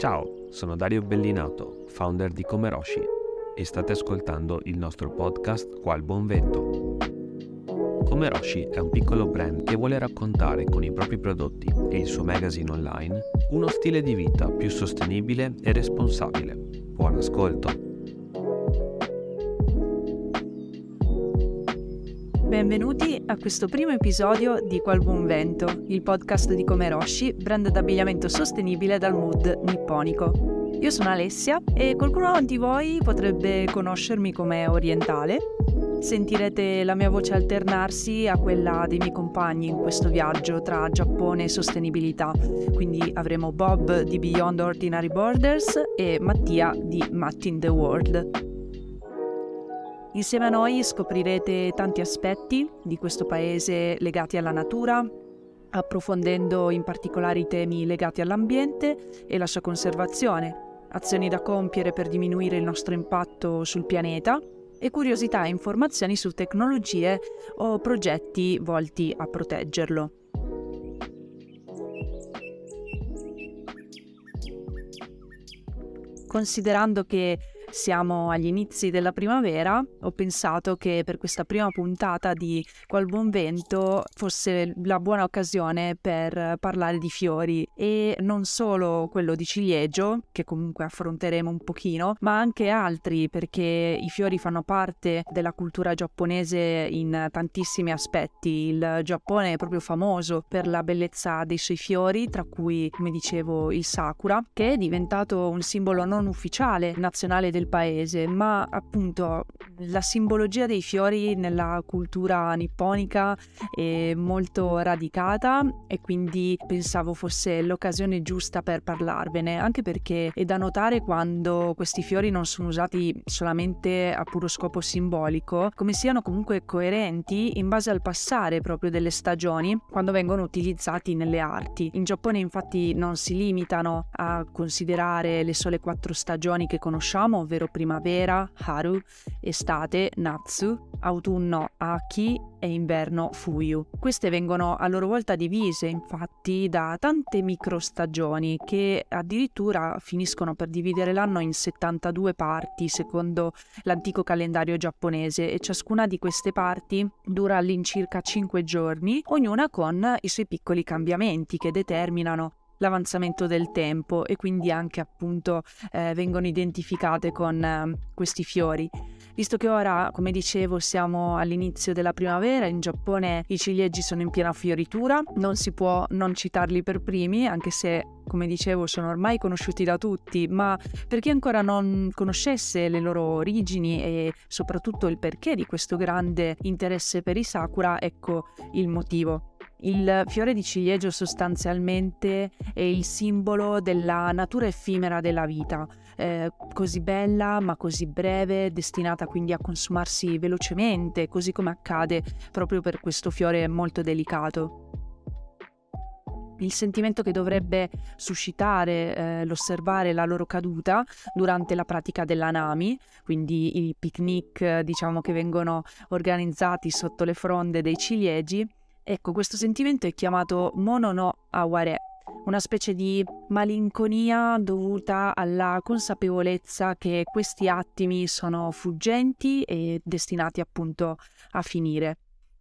Ciao, sono Dario Bellinato, founder di Comeroshi e state ascoltando il nostro podcast Qual Buon Vento. Comeroshi è un piccolo brand che vuole raccontare con i propri prodotti e il suo magazine online uno stile di vita più sostenibile e responsabile. Buon ascolto! Benvenuti a questo primo episodio di Qual Buon Vento, il podcast di Comeroshi, brand d'abbigliamento sostenibile dal mood nipponico. Io sono Alessia e qualcuno di voi potrebbe conoscermi come orientale. Sentirete la mia voce alternarsi a quella dei miei compagni in questo viaggio tra Giappone e sostenibilità. Quindi avremo Bob di Beyond Ordinary Borders e Mattia di Matt in the World. Insieme a noi scoprirete tanti aspetti di questo paese legati alla natura, approfondendo in particolare i temi legati all'ambiente e la sua conservazione, azioni da compiere per diminuire il nostro impatto sul pianeta e curiosità e informazioni su tecnologie o progetti volti a proteggerlo. Considerando che siamo agli inizi della primavera, ho pensato che per questa prima puntata di Qual Buon Vento fosse la buona occasione per parlare di fiori e non solo quello di ciliegio, che comunque affronteremo un pochino, ma anche altri perché i fiori fanno parte della cultura giapponese in tantissimi aspetti. Il Giappone è proprio famoso per la bellezza dei suoi fiori, tra cui, come dicevo, il sakura, che è diventato un simbolo non ufficiale nazionale del del paese, ma appunto la simbologia dei fiori nella cultura nipponica è molto radicata e quindi pensavo fosse l'occasione giusta per parlarvene, anche perché è da notare quando questi fiori non sono usati solamente a puro scopo simbolico, come siano comunque coerenti in base al passare proprio delle stagioni quando vengono utilizzati nelle arti. In Giappone infatti non si limitano a considerare le sole quattro stagioni che conosciamo, ovvero primavera, Haru, estate, Natsu, autunno, Aki e inverno, Fuyu. Queste vengono a loro volta divise infatti da tante microstagioni che addirittura finiscono per dividere l'anno in 72 parti secondo l'antico calendario giapponese e ciascuna di queste parti dura all'incirca 5 giorni, ognuna con i suoi piccoli cambiamenti che determinano l'avanzamento del tempo e quindi anche appunto eh, vengono identificate con eh, questi fiori. Visto che ora, come dicevo, siamo all'inizio della primavera, in Giappone i ciliegi sono in piena fioritura, non si può non citarli per primi, anche se, come dicevo, sono ormai conosciuti da tutti, ma per chi ancora non conoscesse le loro origini e soprattutto il perché di questo grande interesse per i sakura, ecco il motivo. Il fiore di ciliegio sostanzialmente è il simbolo della natura effimera della vita, eh, così bella ma così breve, destinata quindi a consumarsi velocemente, così come accade proprio per questo fiore molto delicato. Il sentimento che dovrebbe suscitare eh, l'osservare la loro caduta durante la pratica dell'anami, quindi i picnic diciamo che vengono organizzati sotto le fronde dei ciliegi, Ecco, questo sentimento è chiamato mono no aware, una specie di malinconia dovuta alla consapevolezza che questi attimi sono fuggenti e destinati appunto a finire.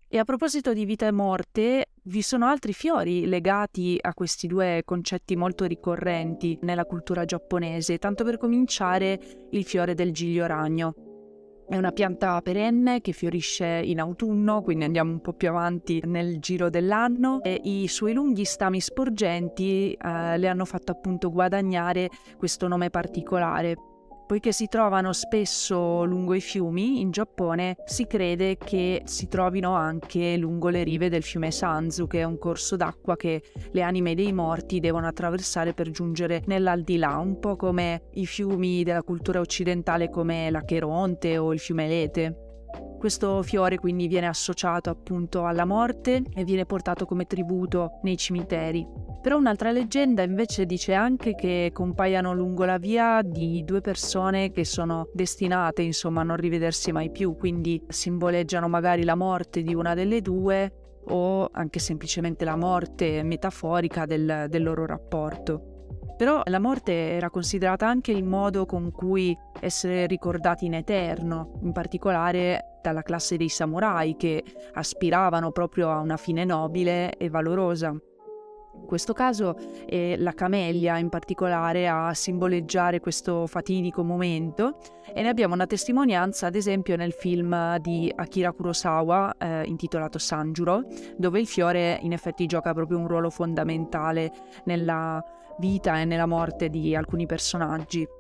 E a proposito di vita e morte, vi sono altri fiori legati a questi due concetti molto ricorrenti nella cultura giapponese, tanto per cominciare il fiore del giglio ragno. È una pianta perenne che fiorisce in autunno, quindi andiamo un po' più avanti nel giro dell'anno e i suoi lunghi stami sporgenti eh, le hanno fatto appunto guadagnare questo nome particolare. Poiché si trovano spesso lungo i fiumi, in Giappone si crede che si trovino anche lungo le rive del fiume Sanzu, che è un corso d'acqua che le anime dei morti devono attraversare per giungere nell'aldilà, un po' come i fiumi della cultura occidentale come la Cheronte o il fiume Lete. Questo fiore quindi viene associato appunto alla morte e viene portato come tributo nei cimiteri. Però un'altra leggenda invece dice anche che compaiano lungo la via di due persone che sono destinate insomma a non rivedersi mai più, quindi simboleggiano magari la morte di una delle due o anche semplicemente la morte metaforica del, del loro rapporto. Però la morte era considerata anche il modo con cui essere ricordati in eterno, in particolare dalla classe dei samurai che aspiravano proprio a una fine nobile e valorosa. Questo caso è la camellia in particolare a simboleggiare questo fatidico momento e ne abbiamo una testimonianza ad esempio nel film di Akira Kurosawa eh, intitolato Sanjuro, dove il fiore in effetti gioca proprio un ruolo fondamentale nella vita e nella morte di alcuni personaggi.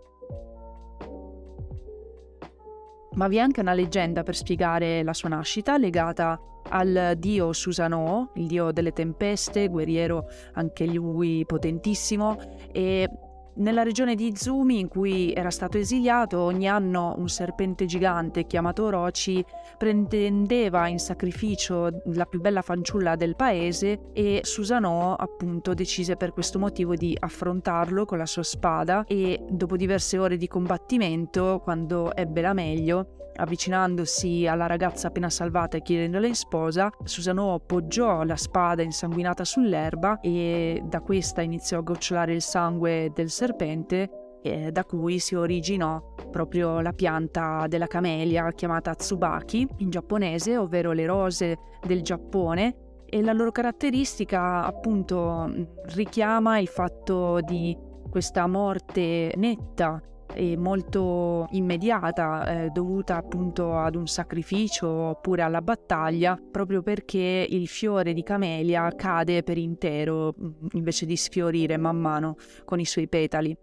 Ma vi è anche una leggenda per spiegare la sua nascita legata al dio Susanoo, il dio delle tempeste, guerriero anche lui potentissimo e nella regione di Izumi in cui era stato esiliato, ogni anno un serpente gigante chiamato Orochi pretendeva in sacrificio la più bella fanciulla del paese e Susanoo appunto decise per questo motivo di affrontarlo con la sua spada e dopo diverse ore di combattimento, quando ebbe la meglio, Avvicinandosi alla ragazza appena salvata e chiedendola in sposa, Susanoo appoggiò la spada insanguinata sull'erba e da questa iniziò a gocciolare il sangue del serpente eh, da cui si originò proprio la pianta della camelia chiamata Tsubaki in giapponese, ovvero le rose del Giappone, e la loro caratteristica appunto richiama il fatto di questa morte netta e molto immediata, eh, dovuta appunto ad un sacrificio oppure alla battaglia, proprio perché il fiore di camelia cade per intero mm, invece di sfiorire man mano con i suoi petali.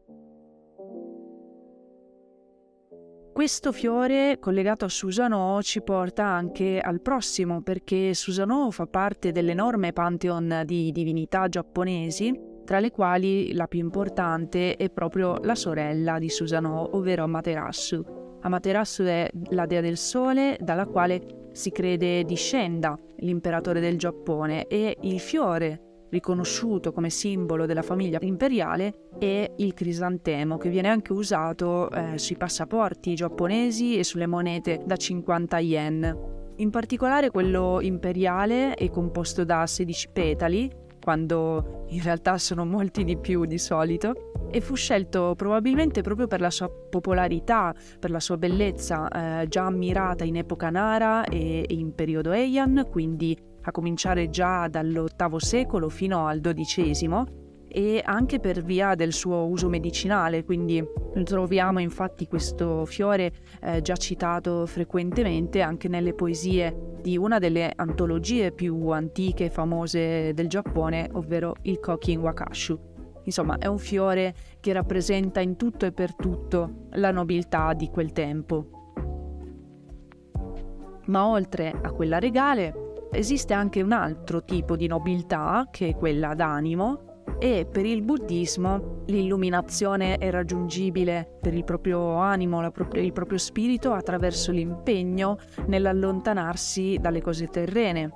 Questo fiore collegato a Susanoo ci porta anche al prossimo perché Susanoo fa parte dell'enorme pantheon di divinità giapponesi tra le quali la più importante è proprio la sorella di Susanoo, ovvero Amaterasu. Amaterasu è la dea del sole dalla quale si crede discenda l'imperatore del Giappone e il fiore riconosciuto come simbolo della famiglia imperiale è il crisantemo che viene anche usato eh, sui passaporti giapponesi e sulle monete da 50 yen. In particolare quello imperiale è composto da 16 petali quando in realtà sono molti di più di solito, e fu scelto probabilmente proprio per la sua popolarità, per la sua bellezza, eh, già ammirata in epoca Nara e in periodo Heian, quindi a cominciare già dall'VIII secolo fino al XII, e anche per via del suo uso medicinale, quindi troviamo infatti questo fiore eh, già citato frequentemente anche nelle poesie di una delle antologie più antiche e famose del Giappone, ovvero il Kokin Wakashu. Insomma, è un fiore che rappresenta in tutto e per tutto la nobiltà di quel tempo. Ma oltre a quella regale, esiste anche un altro tipo di nobiltà, che è quella d'animo, e per il buddismo l'illuminazione è raggiungibile per il proprio animo, il proprio spirito attraverso l'impegno nell'allontanarsi dalle cose terrene.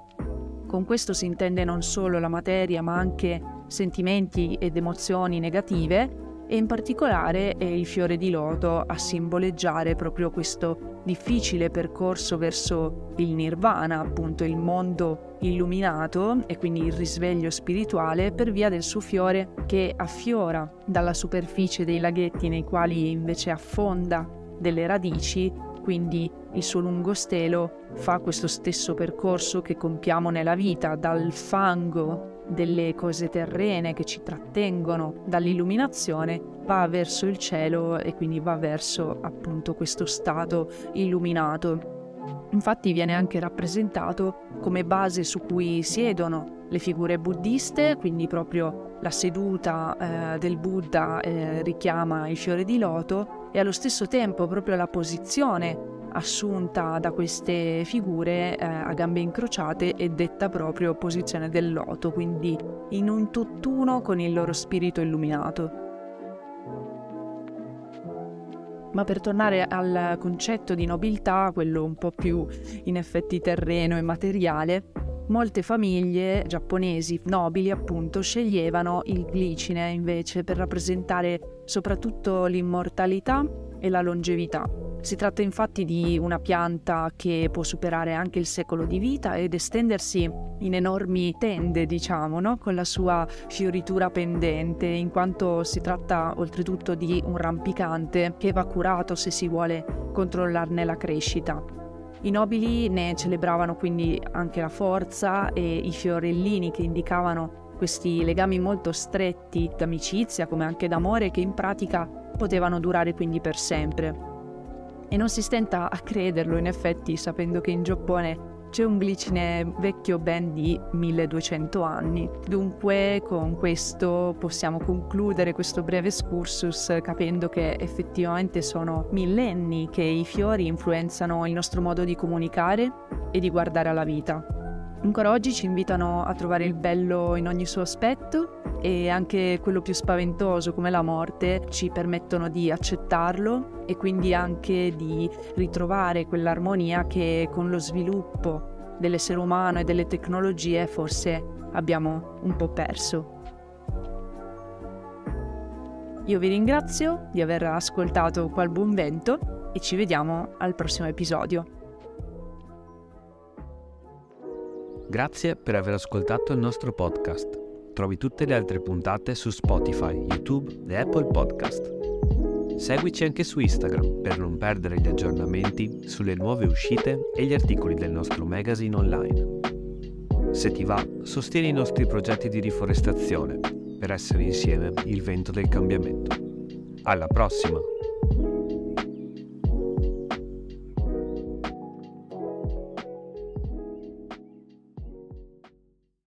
Con questo si intende non solo la materia ma anche sentimenti ed emozioni negative e in particolare è il fiore di loto a simboleggiare proprio questo difficile percorso verso il nirvana, appunto il mondo illuminato e quindi il risveglio spirituale per via del suo fiore che affiora dalla superficie dei laghetti nei quali invece affonda delle radici, quindi il suo lungo stelo fa questo stesso percorso che compiamo nella vita, dal fango delle cose terrene che ci trattengono dall'illuminazione va verso il cielo e quindi va verso appunto questo stato illuminato. Infatti viene anche rappresentato come base su cui siedono le figure buddiste, quindi proprio la seduta eh, del Buddha eh, richiama il fiore di loto e allo stesso tempo proprio la posizione assunta da queste figure eh, a gambe incrociate e detta proprio posizione del loto, quindi in un tutt'uno con il loro spirito illuminato. Ma per tornare al concetto di nobiltà, quello un po' più in effetti terreno e materiale, molte famiglie giapponesi nobili appunto sceglievano il glicine invece per rappresentare soprattutto l'immortalità e la longevità. Si tratta infatti di una pianta che può superare anche il secolo di vita ed estendersi in enormi tende, diciamo, no? con la sua fioritura pendente, in quanto si tratta oltretutto di un rampicante che va curato se si vuole controllarne la crescita. I nobili ne celebravano quindi anche la forza e i fiorellini che indicavano questi legami molto stretti d'amicizia come anche d'amore che in pratica potevano durare quindi per sempre. E non si stenta a crederlo in effetti sapendo che in Giappone c'è un glicine vecchio ben di 1200 anni. Dunque con questo possiamo concludere questo breve excursus capendo che effettivamente sono millenni che i fiori influenzano il nostro modo di comunicare e di guardare alla vita. Ancora oggi ci invitano a trovare il bello in ogni suo aspetto e anche quello più spaventoso come la morte ci permettono di accettarlo e quindi anche di ritrovare quell'armonia che con lo sviluppo dell'essere umano e delle tecnologie forse abbiamo un po' perso. Io vi ringrazio di aver ascoltato Qual Buon Vento e ci vediamo al prossimo episodio. Grazie per aver ascoltato il nostro podcast. Trovi tutte le altre puntate su Spotify, YouTube e Apple Podcast. Seguici anche su Instagram per non perdere gli aggiornamenti sulle nuove uscite e gli articoli del nostro magazine online. Se ti va, sostieni i nostri progetti di riforestazione per essere insieme il vento del cambiamento. Alla prossima!